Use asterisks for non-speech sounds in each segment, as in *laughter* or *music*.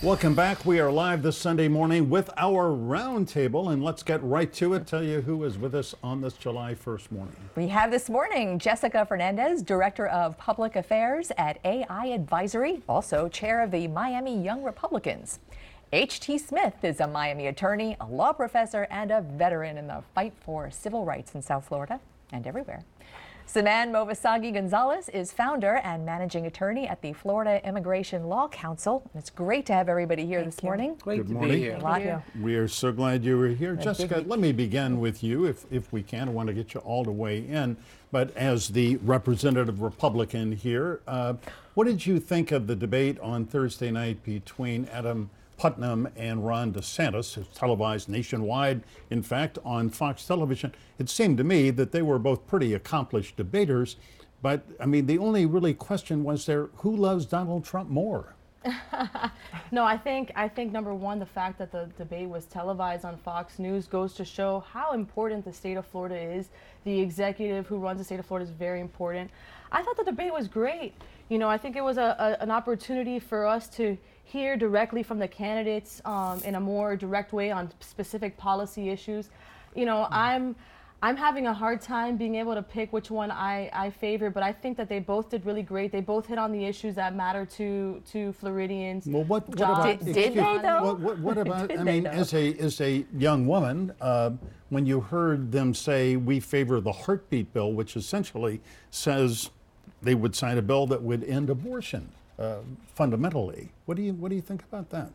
Welcome back. We are live this Sunday morning with our roundtable, and let's get right to it. Tell you who is with us on this July 1st morning. We have this morning Jessica Fernandez, Director of Public Affairs at AI Advisory, also chair of the Miami Young Republicans. H.T. Smith is a Miami attorney, a law professor, and a veteran in the fight for civil rights in South Florida and everywhere. Saman Movassaghi Gonzalez is founder and managing attorney at the Florida Immigration Law Counsel. It's great to have everybody here Thank this you. morning. Great Good to morning. be here. A lot. We are so glad you were here. A Jessica, let me begin with you, if, if we can. I want to get you all the way in. But as the representative Republican here, uh, what did you think of the debate on Thursday night between Adam Putnam and Ron DeSantis? It's televised nationwide, in fact, on Fox television. It seemed to me that they were both pretty accomplished debaters. But, I mean, the only really question was there who loves Donald Trump more? *laughs* No, I think I think number one, the fact that the debate was televised on Fox News goes to show how important the state of Florida is. The executive who runs the state of Florida is very important. I thought the debate was great. You know, I think it was a, a an opportunity for us to hear directly from the candidates um, in a more direct way on specific policy issues. You know, I'm. I'm having a hard time being able to pick which one I, I favor, but I think that they both did really great. They both hit on the issues that matter to to Floridians. Well, what, what about Did- did they, though? What, what, what about? *laughs* I mean, as a as a young woman, uh, when you heard them say we favor the heartbeat bill, which essentially says they would sign a bill that would end abortion uh, fundamentally. What do you what do you think about that?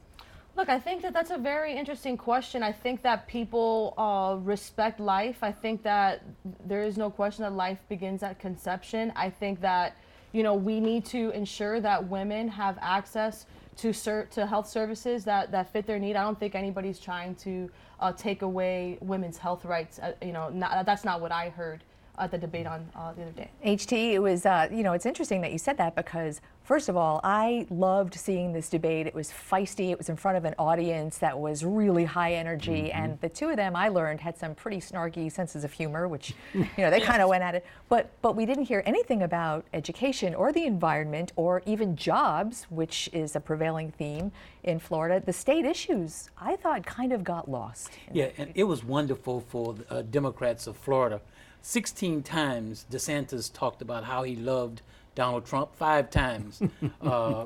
Look, I think that that's a very interesting question. I think that people uh, respect life. I think that there is no question that life begins at conception. I think that you know we need to ensure that women have access to ser- to health services that, that fit their need. I don't think anybody's trying to uh, take away women's health rights. Uh, you know, not, that's not what I heard at the debate on uh, the other day. HT, it was, uh, you know, it's interesting that you said that because, first of all, I loved seeing this debate. It was feisty. It was in front of an audience that was really high energy. And the two of them, I learned, had some pretty snarky senses of humor, which, you know, they *laughs* kind of went at it. But, but we didn't hear anything about education or the environment or even jobs, which is a prevailing theme in Florida. The state issues, I thought, kind of got lost. Yeah, and it was wonderful for uh, Democrats of Florida. 16 times DeSantis talked about how he loved Donald Trump. Five times *laughs* uh,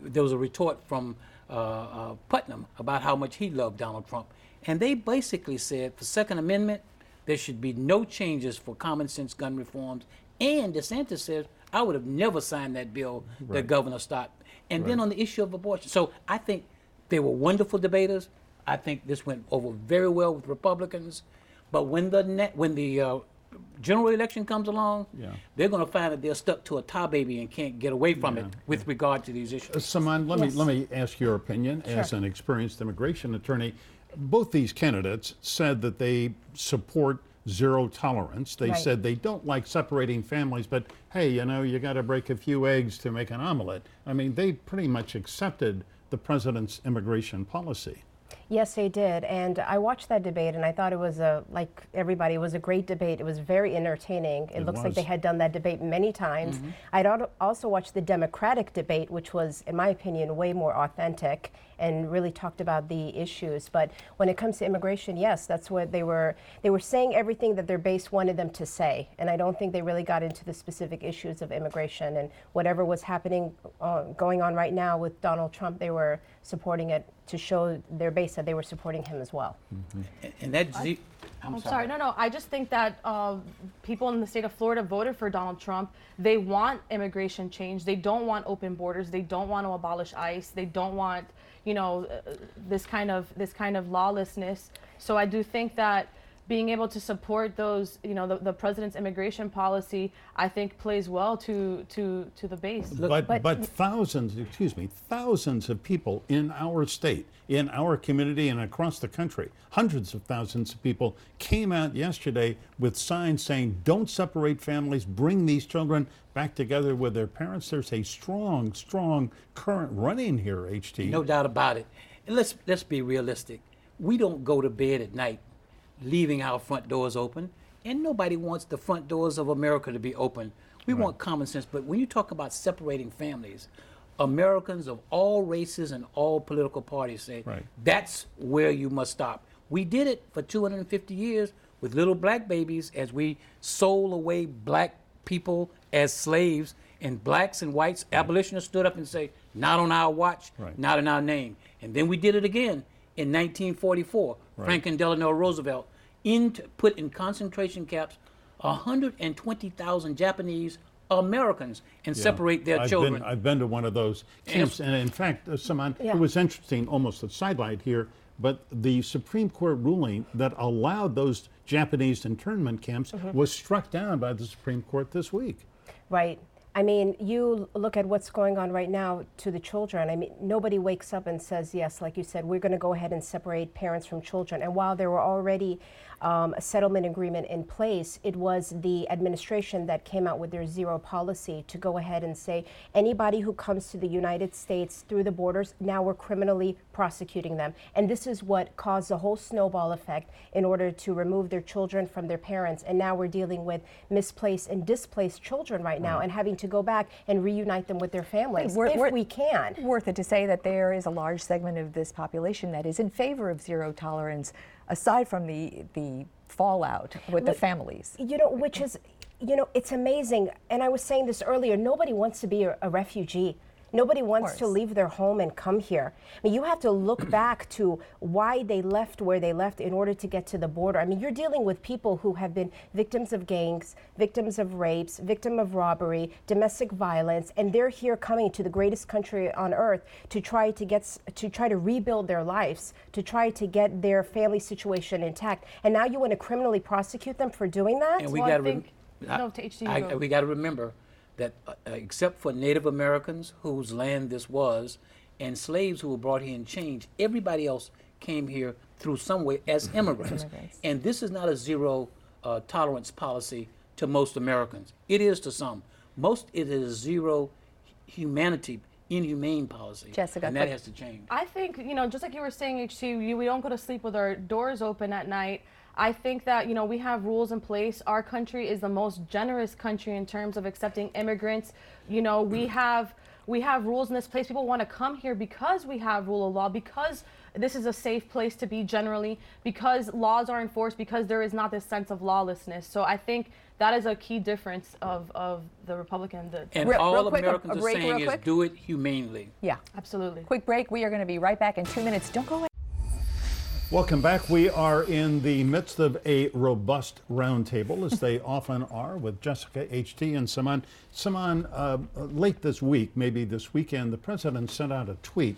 there was a retort from uh, uh, Putnam about how much he loved Donald Trump. And they basically said for Second Amendment, there should be no changes for common sense gun reforms. And DeSantis says, I would have never signed that bill that Governor stopped. And then on the issue of abortion. So I think they were wonderful debaters. I think this went over very well with Republicans. But when the net, when the uh, general election comes along, Yeah. they're going to find that they're stuck to a tar baby and can't get away from it with regard to these issues. Uh, Saman, let Yes. me let me ask your opinion as an experienced immigration attorney. Both these candidates said that they support zero tolerance. They Right. said they don't like separating families, but hey, you know, you got to break a few eggs to make an omelet. I mean, they pretty much accepted the president's immigration policy. Yes, they did. And I watched that debate and I thought it was a, like everybody, it was a great debate. It was very entertaining. It, It looks like they had done that debate many times. I'd al- also watched the Democratic debate, which was, in my opinion, way more authentic and really talked about the issues. But when it comes to immigration, yes, that's what they were, they were saying everything that their base wanted them to say. And I don't think they really got into the specific issues of immigration and whatever was happening, uh, going on right now with Donald Trump, they were supporting it to show their base that they were supporting him as well. And- And that, ze- I'm, I'm sorry. No, no. I just think that uh, people in the state of Florida voted for Donald Trump. They want immigration change. They don't want open borders. They don't want to abolish ICE. They don't want, you know, uh, this kind of this kind of lawlessness. So I do think that being able to support those, you know, the, the president's immigration policy, I think plays well to to to the base. but, but but- thousands, excuse me, thousands of people in our state, in our community, and across the country, hundreds of thousands of people came out yesterday with signs saying, "Don't separate families. Bring these children back together with their parents." There's a strong, strong current running here. HT. No doubt about it. And let's let's be realistic. We don't go to bed at night leaving our front doors open, and nobody wants the front doors of America to be open. We want common sense, but when you talk about separating families, Americans of all races and all political parties say Right. that's where you must stop. We did it for 250 years with little black babies as we sold away black people as slaves, and blacks and whites abolitionists stood up and say, "Not on our watch, Right. not in our name." And then we did it again in 1944. Franklin Delano Roosevelt into, put in concentration camps 120,000 Japanese Americans and separate their I've children. Been, I've been to one of those camps, and in fact, uh, Saman, Yeah. it was interesting, almost a sidelight here, but the Supreme Court ruling that allowed those Japanese internment camps Mm-hmm. was struck down by the Supreme Court this week. Right. I mean, you look at what's going on right now to the children. I mean, nobody wakes up and says, yes, like you said, we're going to go ahead and separate parents from children. And while there were already um, a settlement agreement in place, it was the administration that came out with their zero policy to go ahead and say anybody who comes to the United States through the borders, now we're criminally prosecuting them. And this is what caused a whole snowball effect in order to remove their children from their parents. And now we're dealing with misplaced and displaced children right now and having to go back and reunite them with their families We're- if we're- we can. Worth it to say that there is a large segment of this population that is in favor of zero tolerance, aside from the the fallout with the families. You know, which is, you know, it's amazing. And I was saying this earlier nobody wants to be a, a refugee. Nobody wants to leave their home and come here. I mean, you have to look *clears throat* back to why they left where they left in order to get to the border. I mean, you're dealing with people who have been victims of gangs, victims of rapes, victim of robbery, domestic violence, and they're here coming to the greatest country on earth to try to get to try to rebuild their lives, to try to get their family situation intact. And now you want to criminally prosecute them for doing that? And we Well, got to think- no, to HT, you go. we got to remember that uh, uh, except for Native Americans whose land this was, and slaves who were brought here in chains, everybody else came here through some way as *laughs* immigrants. Immigrants. And this is not a zero uh, tolerance policy to most Americans. It is to some. Most it is zero humanity, inhumane policy. Jessica, and that has to change. I think, you know, just like you were saying, HT, we don't go to sleep with our doors open at night. I think that, you know, we have rules in place. Our country is the most generous country in terms of accepting immigrants. You know, we have we have rules in this place. People want to come here because we have rule of law, because this is a safe place to be generally, because laws are enforced, because there is not this sense of lawlessness. So I think that is a key difference of, of the Republican. The, And Real- all real quick, Americans a are break saying is do it humanely. Yeah. absolutely. Quick break. We are going to be right back in two minutes. Don't go away. Welcome back. We are in the midst of a robust roundtable, as they *laughs* often are, with Jessica HT and Saman. Saman, uh, late this week, maybe this weekend, the president sent out a tweet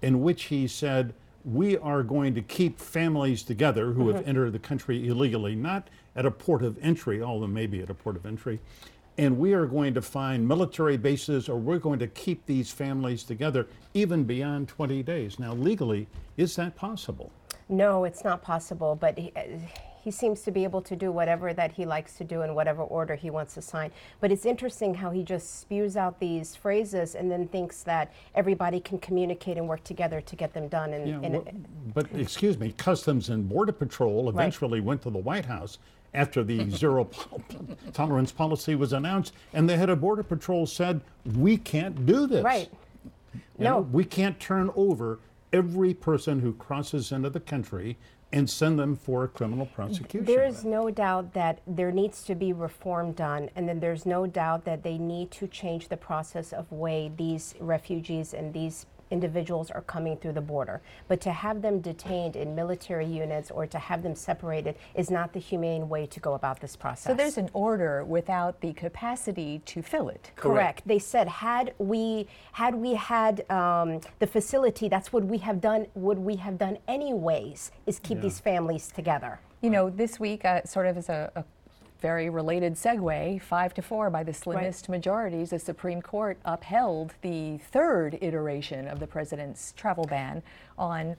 in which he said, We are going to keep families together who have entered the country illegally, not at a port of entry, although maybe at a port of entry. And we are going to find military bases or we're going to keep these families together even beyond 20 days. Now, legally, is that possible? No, it's not possible, but he, uh, he seems to be able to do whatever that he likes to do in whatever order he wants to sign. But it's interesting how he just spews out these phrases and then thinks that everybody can communicate and work together to get them done. And, Yeah, and well, but excuse me, Customs and Border Patrol Right. eventually went to the White House after the *laughs* zero tolerance policy was announced, and the head of Border Patrol said, "We can't do this. right. You No. know, we can't turn over every person who crosses into the country and send them for criminal prosecution." There is no doubt that there needs to be reform done, and then there's no doubt that they need to change the process of way these refugees and these individuals are coming through the border. But to have them detained in military units or to have them separated is not the humane way to go about this process. So there's an order without the capacity to fill it. Correct. They said had we had we had um, the facility, that's what we have done. Would we have done anyways? Is keep these families together. You know, this week, uh, sort of as a, a very related segue, five to four by the slimmest majorities, the Supreme Court upheld the third iteration of the president's travel ban on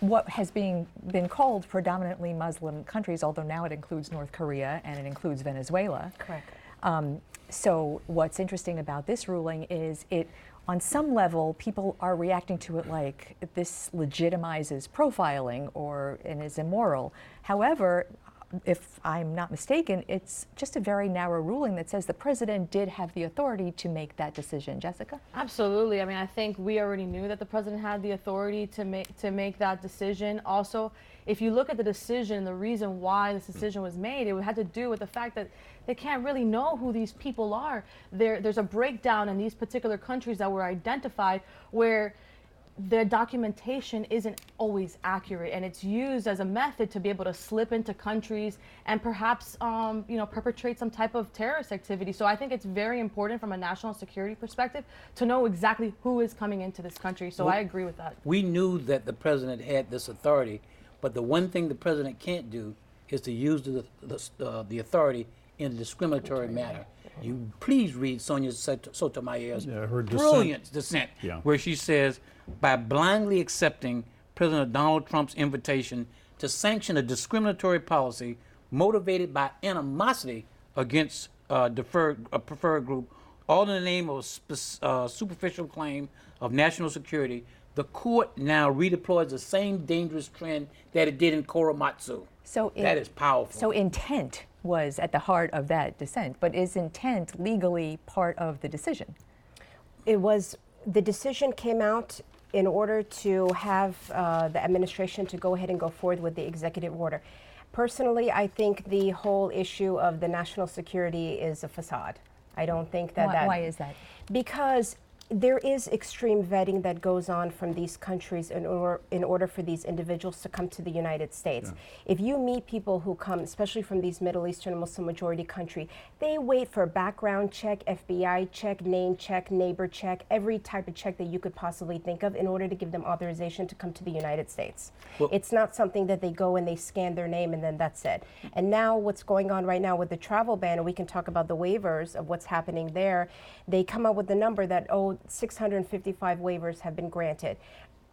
what has been, been called predominantly Muslim countries, although now it includes North Korea and it includes Venezuela. Correct. Um, so what's interesting about this ruling is it, on some level, people are reacting to it like this legitimizes profiling or and is immoral. However, if I'm not mistaken, it's just a very narrow ruling that says the president did have the authority to make that decision. Jessica? Absolutely. I mean, I think we already knew that the president had the authority to make to make that decision. Also, if you look at the decision, the reason why this decision was made, it had to do with the fact that they can't really know who these people are. There, there's a breakdown in these particular countries that were identified where the documentation isn't always accurate and it's used as a method to be able to slip into countries and perhaps um, you know perpetrate some type of terrorist activity so i think it's very important from a national security perspective to know exactly who is coming into this country so i agree with that We knew that the president had this authority, but the one thing the president can't do is to use the, the, uh, the authority in a discriminatory manner. You please read Sonia Sotomayor's Yeah, her dissent. brilliant dissent, Yeah. where she says, by blindly accepting President Donald Trump's invitation to sanction a discriminatory policy motivated by animosity against uh, deferred, a preferred group, all in the name of a sp- uh, superficial claim of national security, the court now redeploys the same dangerous trend that it did in Korematsu. So in- is powerful. So intent was at the heart of that dissent, but is intent legally part of the decision? It was the decision came out in order to have uh, the administration to go ahead and go forward with the executive order. Personally, I think the whole issue of the national security is a facade. I don't think that Why- that why is that? Because there is extreme vetting that goes on from these countries in order, in order for these individuals to come to the United States. If you meet people who come, especially from these Middle Eastern Muslim majority country, they wait for a background check, FBI check, name check, neighbor check, every type of check that you could possibly think of in order to give them authorization to come to the United States. it's not something that they go and they scan their name and then that's it. And now what's going on right now with the travel ban, and we can talk about the waivers of what's happening there, they come up with the number that, oh, 655 waivers have been granted.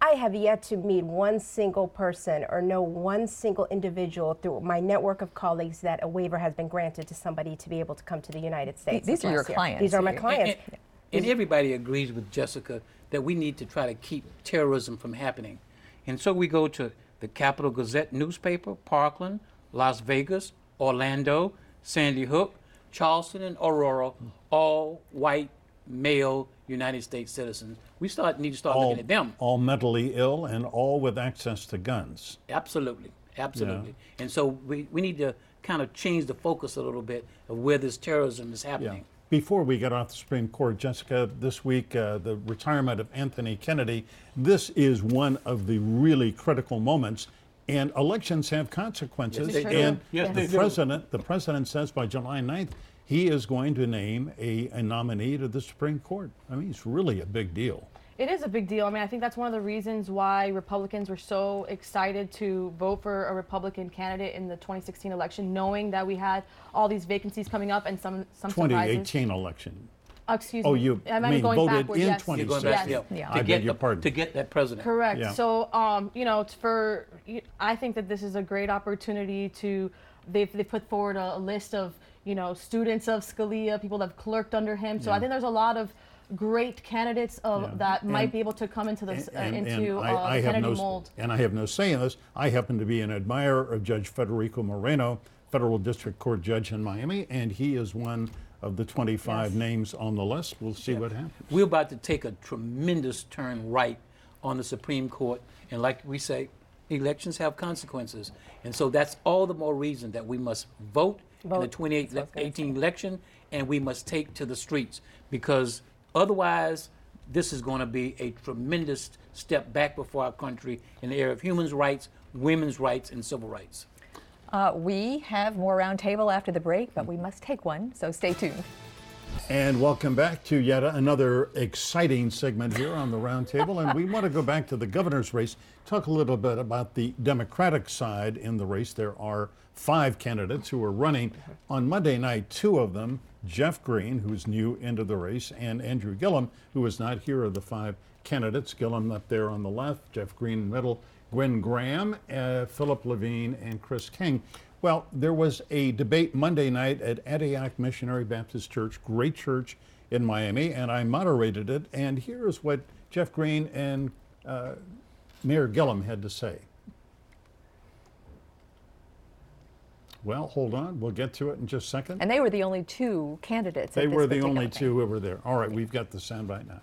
I have yet to meet one single person or know one single individual through my network of colleagues that a waiver has been granted to somebody to be able to come to the United States. these are your year. clients These are my here. clients. And, and everybody agrees with Jessica that we need to try to keep terrorism from happening. And so we go to the Capital Gazette newspaper, Parkland, Las Vegas, Orlando, Sandy Hook, Charleston, and Aurora, all white, male United States citizens. We start need to start all, looking at them. all mentally ill and all with access to guns. Absolutely, absolutely. And so we, we need to kind of change the focus a little bit of where this terrorism is Yeah. happening. Before we get off the Supreme Court, Jessica, this week, uh, the retirement of Anthony Kennedy, this is one of the really critical moments. And elections have consequences. Yes, and Yes, the they do. president, the president says by July 9th, he is going to name a, a nominee to the Supreme Court. I mean, it's really a big deal. It is a big deal. I mean, I think that's one of the reasons why Republicans were so excited to vote for a Republican candidate in the 2016 election, knowing that we had all these vacancies coming up and some some surprises. 2018 election. Oh, excuse Oh, me. Oh, you I mean going voted backwards, in yes. You're going 26. back, Yes. yeah, Yeah. to I beg get your the, pardon. to get that president. Correct. Yeah. So, um, you know, it's for I think that this is a great opportunity to they've they put forward a, a list of you know students of Scalia, people that have clerked under him. So I think there's a lot of great candidates of, Yeah. that might And- be able to come into this uh, And- and into I- uh, I the have Kennedy no, mold. And I have no say in this. I happen to be an admirer of Judge Federico Moreno, federal district court judge in Miami, and he is one of the 25 Yes. names on the list. We'll see what happens. We're about to take a tremendous turn right on the Supreme Court. And like we say, elections have consequences. And so that's all the more reason that we must vote, in the Vote. 2018 election and we must take to the streets because otherwise this is going to be a tremendous step back before our country in the area of human rights, women's rights, and civil rights. Uh, we have more roundtable after the break, but we must take one, so stay tuned. And welcome back to yet another exciting segment here on the roundtable. and we want to go back to the governor's race, talk a little bit about the Democratic side in the race. There are five candidates who are running. On Monday night, two of them, Jeff Green, who's new into the race, and Andrew Gillum, who is not here, are the five candidates. Gillum up there on the left, Jeff Green in the middle, Gwen Graham, uh, Philip Levine, and Chris King. Well, there was a debate Monday night at Antioch Missionary Baptist Church, great church in Miami, and I moderated it. And here's what Jeff Green and uh, Mayor Gillum had to say. Well, hold on. We'll get to it in just a second. And they were the only two candidates. they at this were the only thing. two who were there. All right, we've got the soundbite now.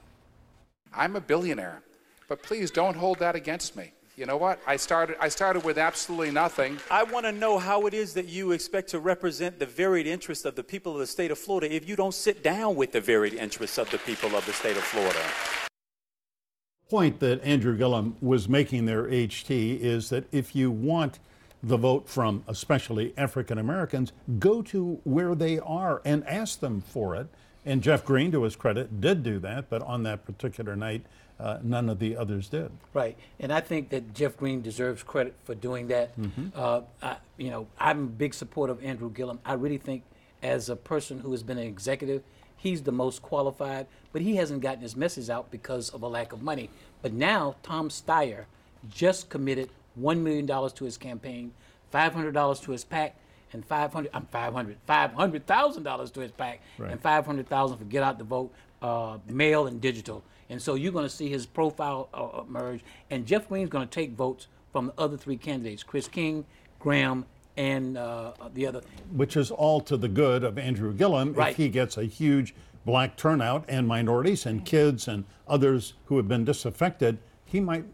I'm a billionaire, but please don't hold that against me. You know what? I started, I started with absolutely nothing. I want to know how it is that you expect to represent the varied interests of the people of the state of Florida if you don't sit down with the varied interests of the people of the state of Florida. The point that Andrew Gillum was making there, HT, is that if you want the vote from especially African Americans, go to where they are and ask them for it. And Jeff Green, to his credit, did do that, but on that particular night, uh, none of the others did. Right, and I think that Jeff Green deserves credit for doing that. Uh, I, you know, I'm a big supporter of Andrew Gillum. I really think, as a person who has been an executive, he's the most qualified. But he hasn't gotten his message out because of a lack of money. But now Tom Steyer just committed one million dollars to his campaign, five hundred dollars to his PAC, and five hundred. I'm five hundred. Five hundred thousand dollars to his pack, Right. and five hundred thousand for Get Out the Vote, uh, mail and digital. And so you're going to see his profile uh, emerge. And Jeff Green's going to take votes from the other three candidates: Chris King, Graham, and uh, the other. which is all to the good of Andrew Gillum Right. if he gets a huge black turnout and minorities and kids and others who have been disaffected, he might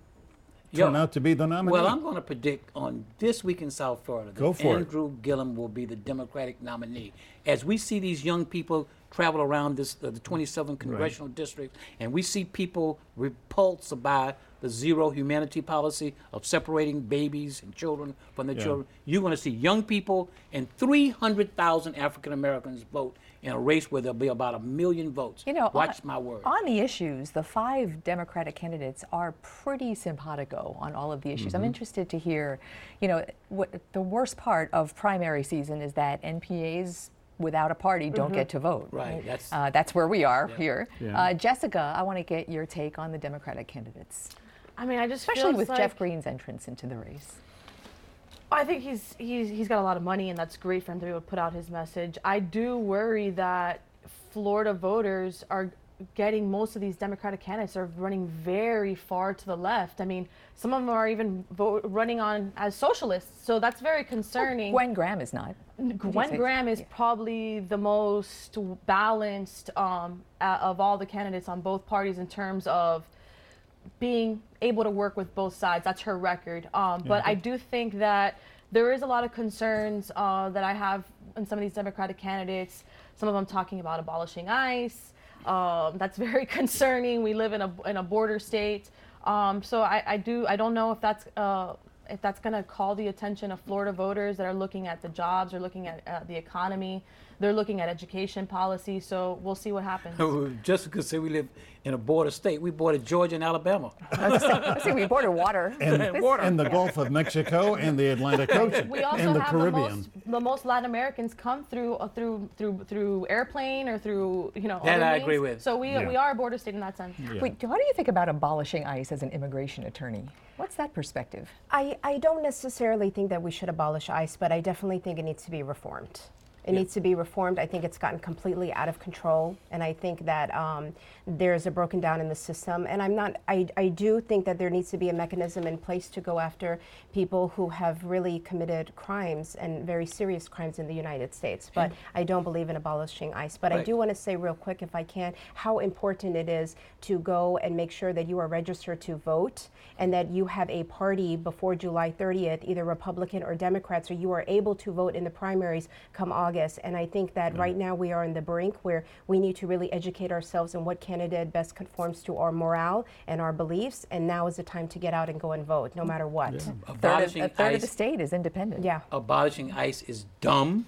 turn out to be the nominee. Well, I'm going to predict on this week in South Florida that Go for it. Andrew Gillum will be the Democratic nominee. As we see these young people travel around this uh, the 27 congressional districts, and we see people repulsed by the zero humanity policy of separating babies and children from their Yeah. children, you're going to see young people and 300,000 African Americans vote in a race where there'll be about a million votes. You know, watch on, my word. On the issues, the five Democratic candidates are pretty simpatico on all of the issues. Mm-hmm. I'm interested to hear, you know, what, the worst part of primary season is that NPAs without a party don't get to vote. Mm-hmm. Right, that's- uh, that's where we are here. Yeah. Uh, Jessica, I want to get your take on the Democratic candidates. I mean, I just especially feels with like, Jeff Green's entrance into the race. I think he's he's he's got a lot of money, and that's great for him to be able to put out his message. I do worry that Florida voters are getting most of these Democratic candidates are running very far to the left. I mean, some of them are even vote, running on as socialists, so that's very concerning. Gwen Graham is not. Gwen Graham is probably the most balanced um, uh, of all the candidates on both parties in terms of being able to work with both sides. That's her record. Um, but I do think that there is a lot of concerns uh, that I have in some of these Democratic candidates. Some of them talking about abolishing ICE. Um, that's very *laughs* concerning. We live in a in a border state. Um, so I, I do I don't know if that's uh, if that's going to call the attention of Florida voters that are looking at the jobs, or looking at uh, the economy, they're looking at education policy. So we'll see what happens. *laughs* Jessica said we live in a border state. We border Georgia and Alabama. *laughs* Let's see, we border water. and, *laughs* water. and the Gulf of Mexico and the Atlantic Ocean We also and the have Caribbean. the most the most Latin Americans come through uh, through through through airplane or through you know. That other I means. agree with. So we Yeah. we are a border state in that sense. Wait, what do you think about abolishing ICE as an immigration attorney? What's that perspective? I, I don't necessarily think that we should abolish ICE, but I definitely think it needs to be reformed. It needs to be reformed. I think it's gotten completely out of control, and I think that um, there's a broken down in the system. And I'm not. I, I do think that there needs to be a mechanism in place to go after people who have really committed crimes and very serious crimes in the United States. But I don't believe in abolishing ICE. But I do want to say real quick, if I can, how important it is to go and make sure that you are registered to vote and that you have a party before July 30th, either Republican or Democrat, so you are able to vote in the primaries come August. And I think that right now we are on the brink where we need to really educate ourselves on what candidate best conforms to our morale and our beliefs. And now is the time to get out and go and vote, no matter what. A third, of, a third of the state is independent. Yeah. abolishing ICE is dumb,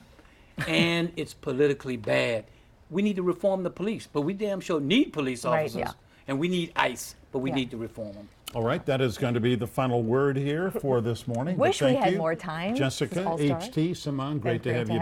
and it's politically bad. We need to reform the police, but we damn sure need police Right, officers, yeah. and we need ICE, but we Yeah. need to reform them. All right, that is going to be the final word here for this morning. but Wish we thank had you. more time. Jessica, HT, Saman, great Great to have to you